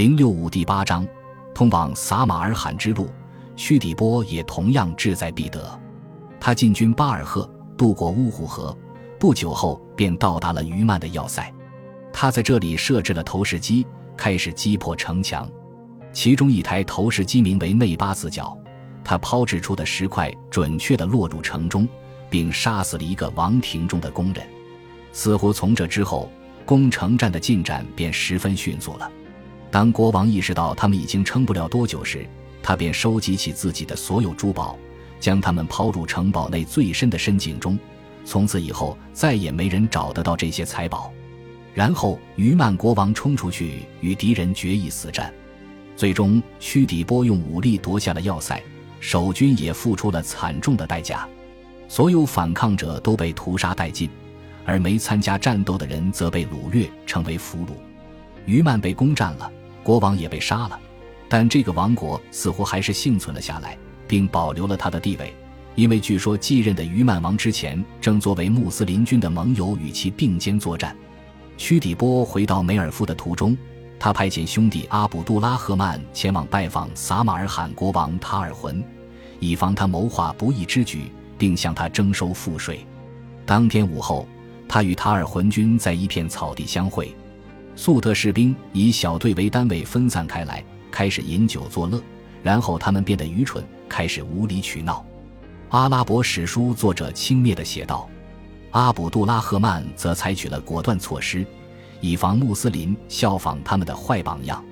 零六五第八章，通往撒马尔罕之路，屈底波也同样志在必得。他进军巴尔赫，渡过乌湖河，不久后便到达了于曼的要塞。他在这里设置了投石机，开始击破城墙。其中一台投石机名为内巴四角，他抛掷出的石块准确地落入城中，并杀死了一个王庭中的工人。似乎从这之后，攻城战的进展便十分迅速了。当国王意识到他们已经撑不了多久时，他便收集起自己的所有珠宝，将它们抛入城堡内最深的深井中。从此以后，再也没人找得到这些财宝。然后，于曼国王冲出去与敌人决一死战，最终屈底波用武力夺下了要塞，守军也付出了惨重的代价，所有反抗者都被屠杀殆尽，而没参加战斗的人则被掳掠成为俘虏。于曼被攻占了。国王也被杀了，但这个王国似乎还是幸存了下来，并保留了他的地位，因为据说继任的于曼王之前正作为穆斯林军的盟友与其并肩作战。屈底波回到梅尔夫的途中，他派遣兄弟阿卜杜拉赫曼前往拜访撒马尔罕国王塔尔浑，以防他谋划不义之举，并向他征收赋税。当天午后，他与塔尔浑军在一片草地相会。粟特士兵以小队为单位分散开来，开始饮酒作乐。然后他们变得愚蠢，开始无理取闹。阿拉伯史书作者轻蔑地写道：“阿卜杜拉赫曼则采取了果断措施，以防穆斯林效仿他们的坏榜样。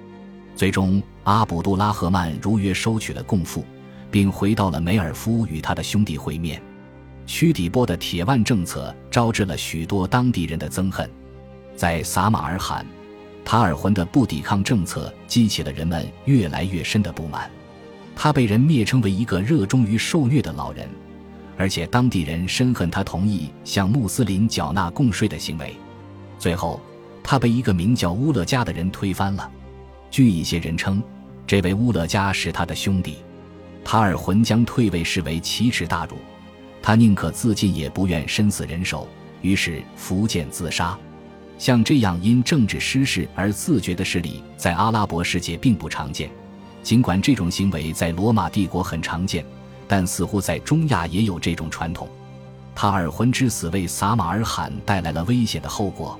最终，阿卜杜拉赫曼如约收取了贡赋，并回到了梅尔夫与他的兄弟会面。屈底波的铁腕政策招致了许多当地人的憎恨，在撒马尔罕。”塔尔浑的不抵抗政策激起了人们越来越深的不满，他被人蔑称为一个热衷于受虐的老人，而且当地人深恨他同意向穆斯林缴纳贡税的行为。最后，他被一个名叫乌勒加的人推翻了。据一些人称，这位乌勒加是他的兄弟。塔尔浑将退位视为奇耻大辱，他宁可自尽也不愿身死人手，于是伏剑自杀。像这样因政治失势而自觉的势力，在阿拉伯世界并不常见。尽管这种行为在罗马帝国很常见，但似乎在中亚也有这种传统。塔尔浑之死为撒马尔罕带来了危险的后果，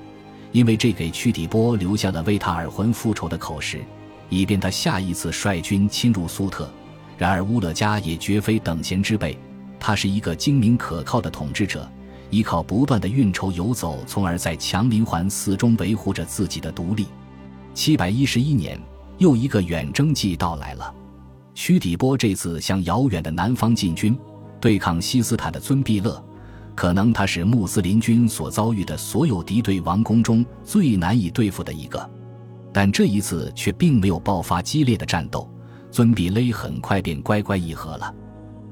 因为这给屈底波留下了为塔尔浑复仇的口实，以便他下一次率军侵入苏特。然而乌勒加也绝非等闲之辈，他是一个精明可靠的统治者。依靠不断的运筹游走，从而在强邻环伺中维护着自己的独立。七百一十一年，又一个远征季到来了。屈底波这次向遥远的南方进军，对抗西斯坦的尊毕勒。可能他是穆斯林军所遭遇的所有敌对王宫中最难以对付的一个。但这一次却并没有爆发激烈的战斗，尊毕勒很快便乖乖议和了。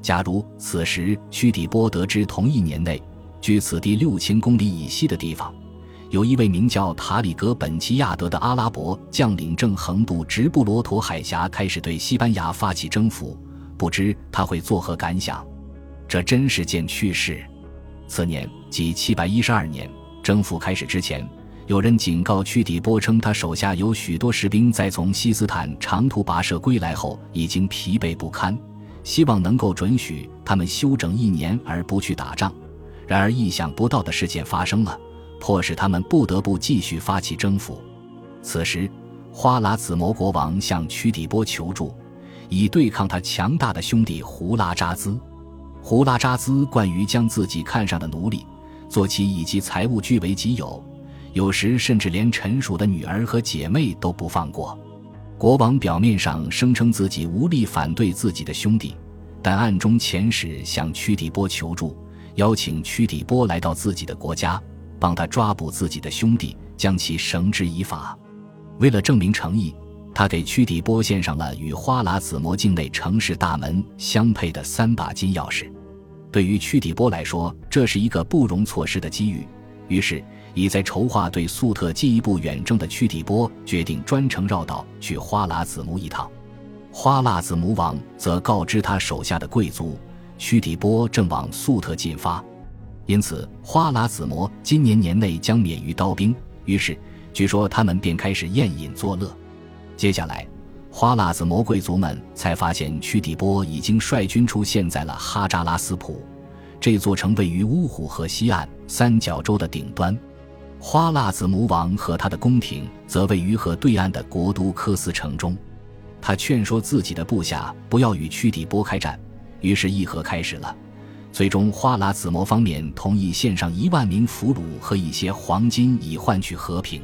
假如此时屈底波得知同一年内。距此地六千公里以西的地方，有一位名叫塔里格本齐亚德的阿拉伯将领正横渡直布罗陀海峡，开始对西班牙发起征服。不知他会作何感想？这真是件趣事。次年，即七百一十二年，征服开始之前，有人警告屈底波称，他手下有许多士兵在从西斯坦长途跋涉归来后已经疲惫不堪，希望能够准许他们休整一年而不去打仗。然而，意想不到的事件发生了，迫使他们不得不继续发起征服。此时，花剌子模国王向屈底波求助，以对抗他强大的兄弟胡拉扎兹。胡拉扎兹惯于将自己看上的奴隶、坐骑以及财物据为己有，有时甚至连臣属的女儿和姐妹都不放过。国王表面上声称自己无力反对自己的兄弟，但暗中遣使向屈底波求助。邀请屈底波来到自己的国家，帮他抓捕自己的兄弟，将其绳之以法。为了证明诚意，他给屈底波献上了与花剌子模境内城市大门相配的三把金钥匙。对于屈底波来说，这是一个不容错失的机遇。于是，已在筹划对粟特进一步远征的屈底波决定专程绕道去花剌子模一趟。花剌子模王则告知他手下的贵族。屈底波正往粟特进发，因此花剌子模今年年内将免于刀兵。于是，据说他们便开始宴饮作乐。接下来，花剌子模贵族们才发现屈底波已经率军出现在了哈扎拉斯普，这座城位于乌虎河西岸三角洲的顶端。花剌子模王和他的宫廷则位于河对岸的国都科斯城中。他劝说自己的部下不要与屈底波开战，于是议和开始了。最终，花剌子模方面同意献上一万名俘虏和一些黄金，以换取和平。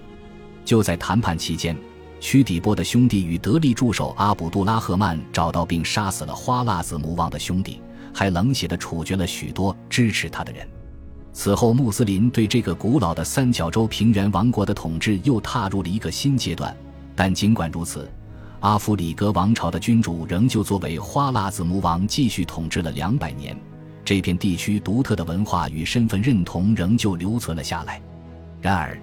就在谈判期间。屈底波的兄弟与得力助手阿卜杜拉赫曼找到并杀死了花剌子模王的兄弟，还冷血地处决了许多支持他的人。此后，穆斯林对这个古老的三角洲平原王国的统治又踏入了一个新阶段。但尽管如此，阿弗里格王朝的君主仍旧作为花剌子模王继续统治了两百年。这片地区独特的文化与身份认同仍旧留存了下来。然而，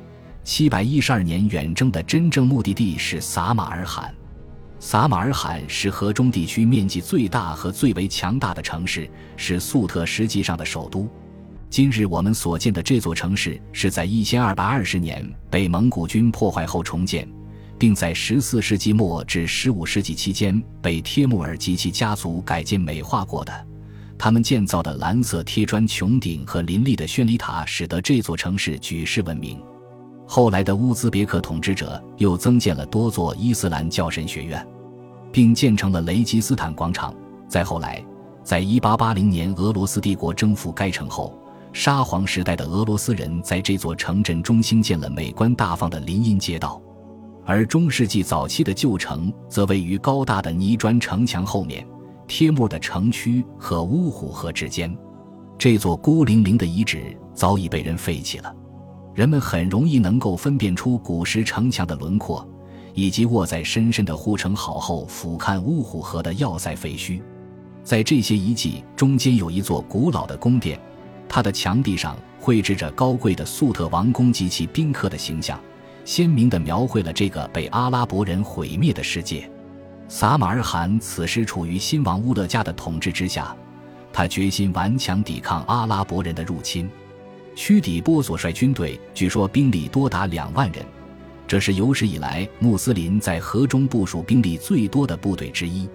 七百一十二年远征的真正目的地是撒马尔罕。撒马尔罕是河中地区面积最大和最为强大的城市，是粟特实际上的首都。今日我们所见的这座城市是在一千二百二十年被蒙古军破坏后重建，并在十四世纪末至十五世纪期间被帖木儿及其家族改建美化过的。他们建造的蓝色贴砖穹顶和林立的宣礼塔，使得这座城市举世闻名。后来的乌兹别克统治者又增建了多座伊斯兰教神学院，并建成了雷吉斯坦广场。再后来，在1880年俄罗斯帝国征服该城后，沙皇时代的俄罗斯人在这座城镇中兴建了美观大方的林荫街道，而中世纪早期的旧城则位于高大的泥砖城墙后面，贴木的城区和乌虎河之间。这座孤零零的遗址早已被人废弃了。人们很容易能够分辨出古时城墙的轮廓，以及卧在深深的护城壕后俯瞰乌虎河的要塞废墟。在这些遗迹中间有一座古老的宫殿，它的墙壁上绘制着高贵的粟特王宫及其宾客的形象，鲜明地描绘了这个被阿拉伯人毁灭的世界。撒马尔罕此时处于新王乌勒加的统治之下，他决心顽强抵抗阿拉伯人的入侵。屈底波所率军队据说兵力多达两万人，这是有史以来穆斯林在河中部署兵力最多的部队之一。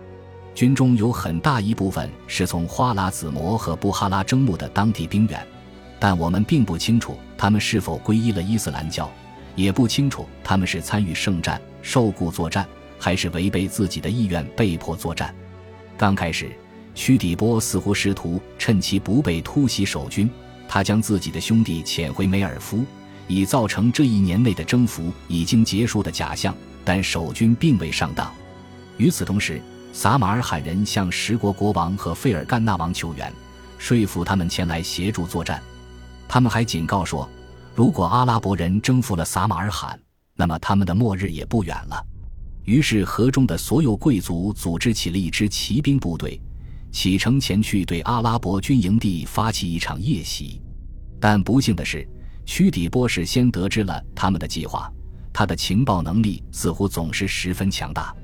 军中有很大一部分是从花剌子模和布哈拉征募的当地兵员，但我们并不清楚他们是否皈依了伊斯兰教，也不清楚他们是参与圣战、受雇作战，还是违背自己的意愿被迫作战。刚开始，屈底波似乎试图趁其不备突袭守军。他将自己的兄弟遣回梅尔夫，以造成这一年内的征服已经结束的假象，但守军并未上当。与此同时，撒马尔罕人向十国国王和费尔干纳王求援，说服他们前来协助作战。他们还警告说，如果阿拉伯人征服了撒马尔罕，那么他们的末日也不远了。于是，河中的所有贵族组织起了一支骑兵部队。启程前去对阿拉伯军营地发起一场夜袭，但不幸的是，屈底波事先得知了他们的计划。他的情报能力似乎总是十分强大。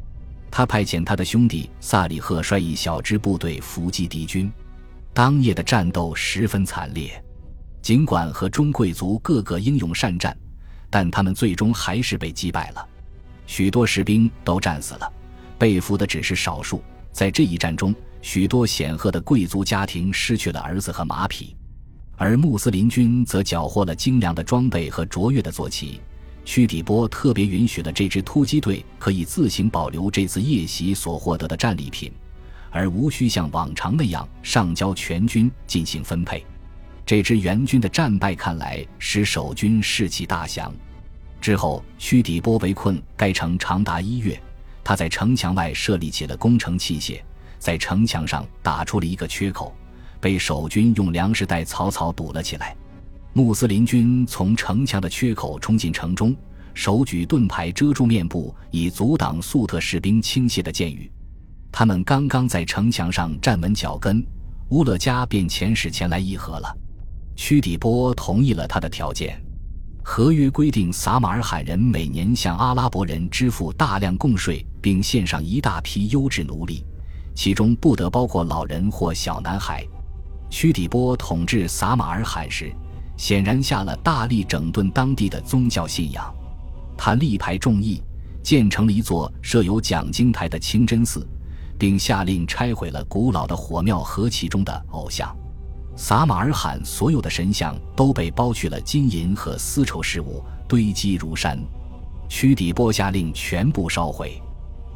他派遣他的兄弟萨里赫率一小支部队伏击敌军。当夜的战斗十分惨烈，尽管和中贵族个个英勇善战，但他们最终还是被击败了。许多士兵都战死了，被俘的只是少数。在这一战中，许多显赫的贵族家庭失去了儿子和马匹，而穆斯林军则缴获了精良的装备和卓越的坐骑。屈底波特别允许了这支突击队可以自行保留这次夜袭所获得的战利品，而无需像往常那样上交全军进行分配。这支援军的战败看来使守军士气大降。之后，屈底波围困该城长达一月。他在城墙外设立起了攻城器械，在城墙上打出了一个缺口，被守军用粮食袋草草堵了起来。穆斯林军从城墙的缺口冲进城中，手举盾牌遮住面部，以阻挡粟特士兵倾泻的箭雨。他们刚刚在城墙上站稳脚跟，乌勒加便遣使前来议和了。屈底波同意了他的条件。合约规定，撒马尔罕人每年向阿拉伯人支付大量贡税，并献上一大批优质奴隶，其中不得包括老人或小男孩。屈底波统治撒马尔罕时，显然下了大力整顿当地的宗教信仰。他力排众议，建成了一座设有讲经台的清真寺，并下令拆毁了古老的火庙和其中的偶像。撒马尔罕所有的神像都被剥去了金银和丝绸饰物，堆积如山。屈底波下令全部烧毁。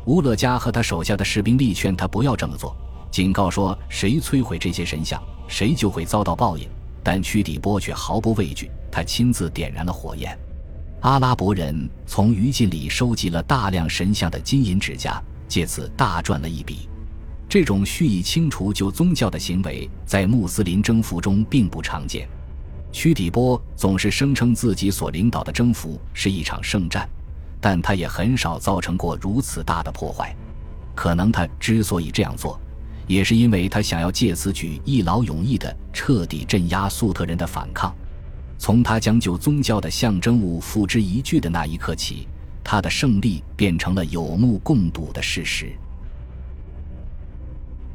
乌勒加和他手下的士兵力劝他不要这么做，警告说谁摧毁这些神像，谁就会遭到报应。但屈底波却毫不畏惧，他亲自点燃了火焰。阿拉伯人从余烬里收集了大量神像的金银指甲，借此大赚了一笔。这种蓄意清除旧宗教的行为，在穆斯林征服中并不常见。屈底波总是声称自己所领导的征服是一场圣战。但他也很少造成过如此大的破坏，可能他之所以这样做，也是因为他想要借此举一劳永逸地彻底镇压粟特人的反抗。从他将旧宗教的象征物付之一炬的那一刻起，他的胜利变成了有目共睹的事实。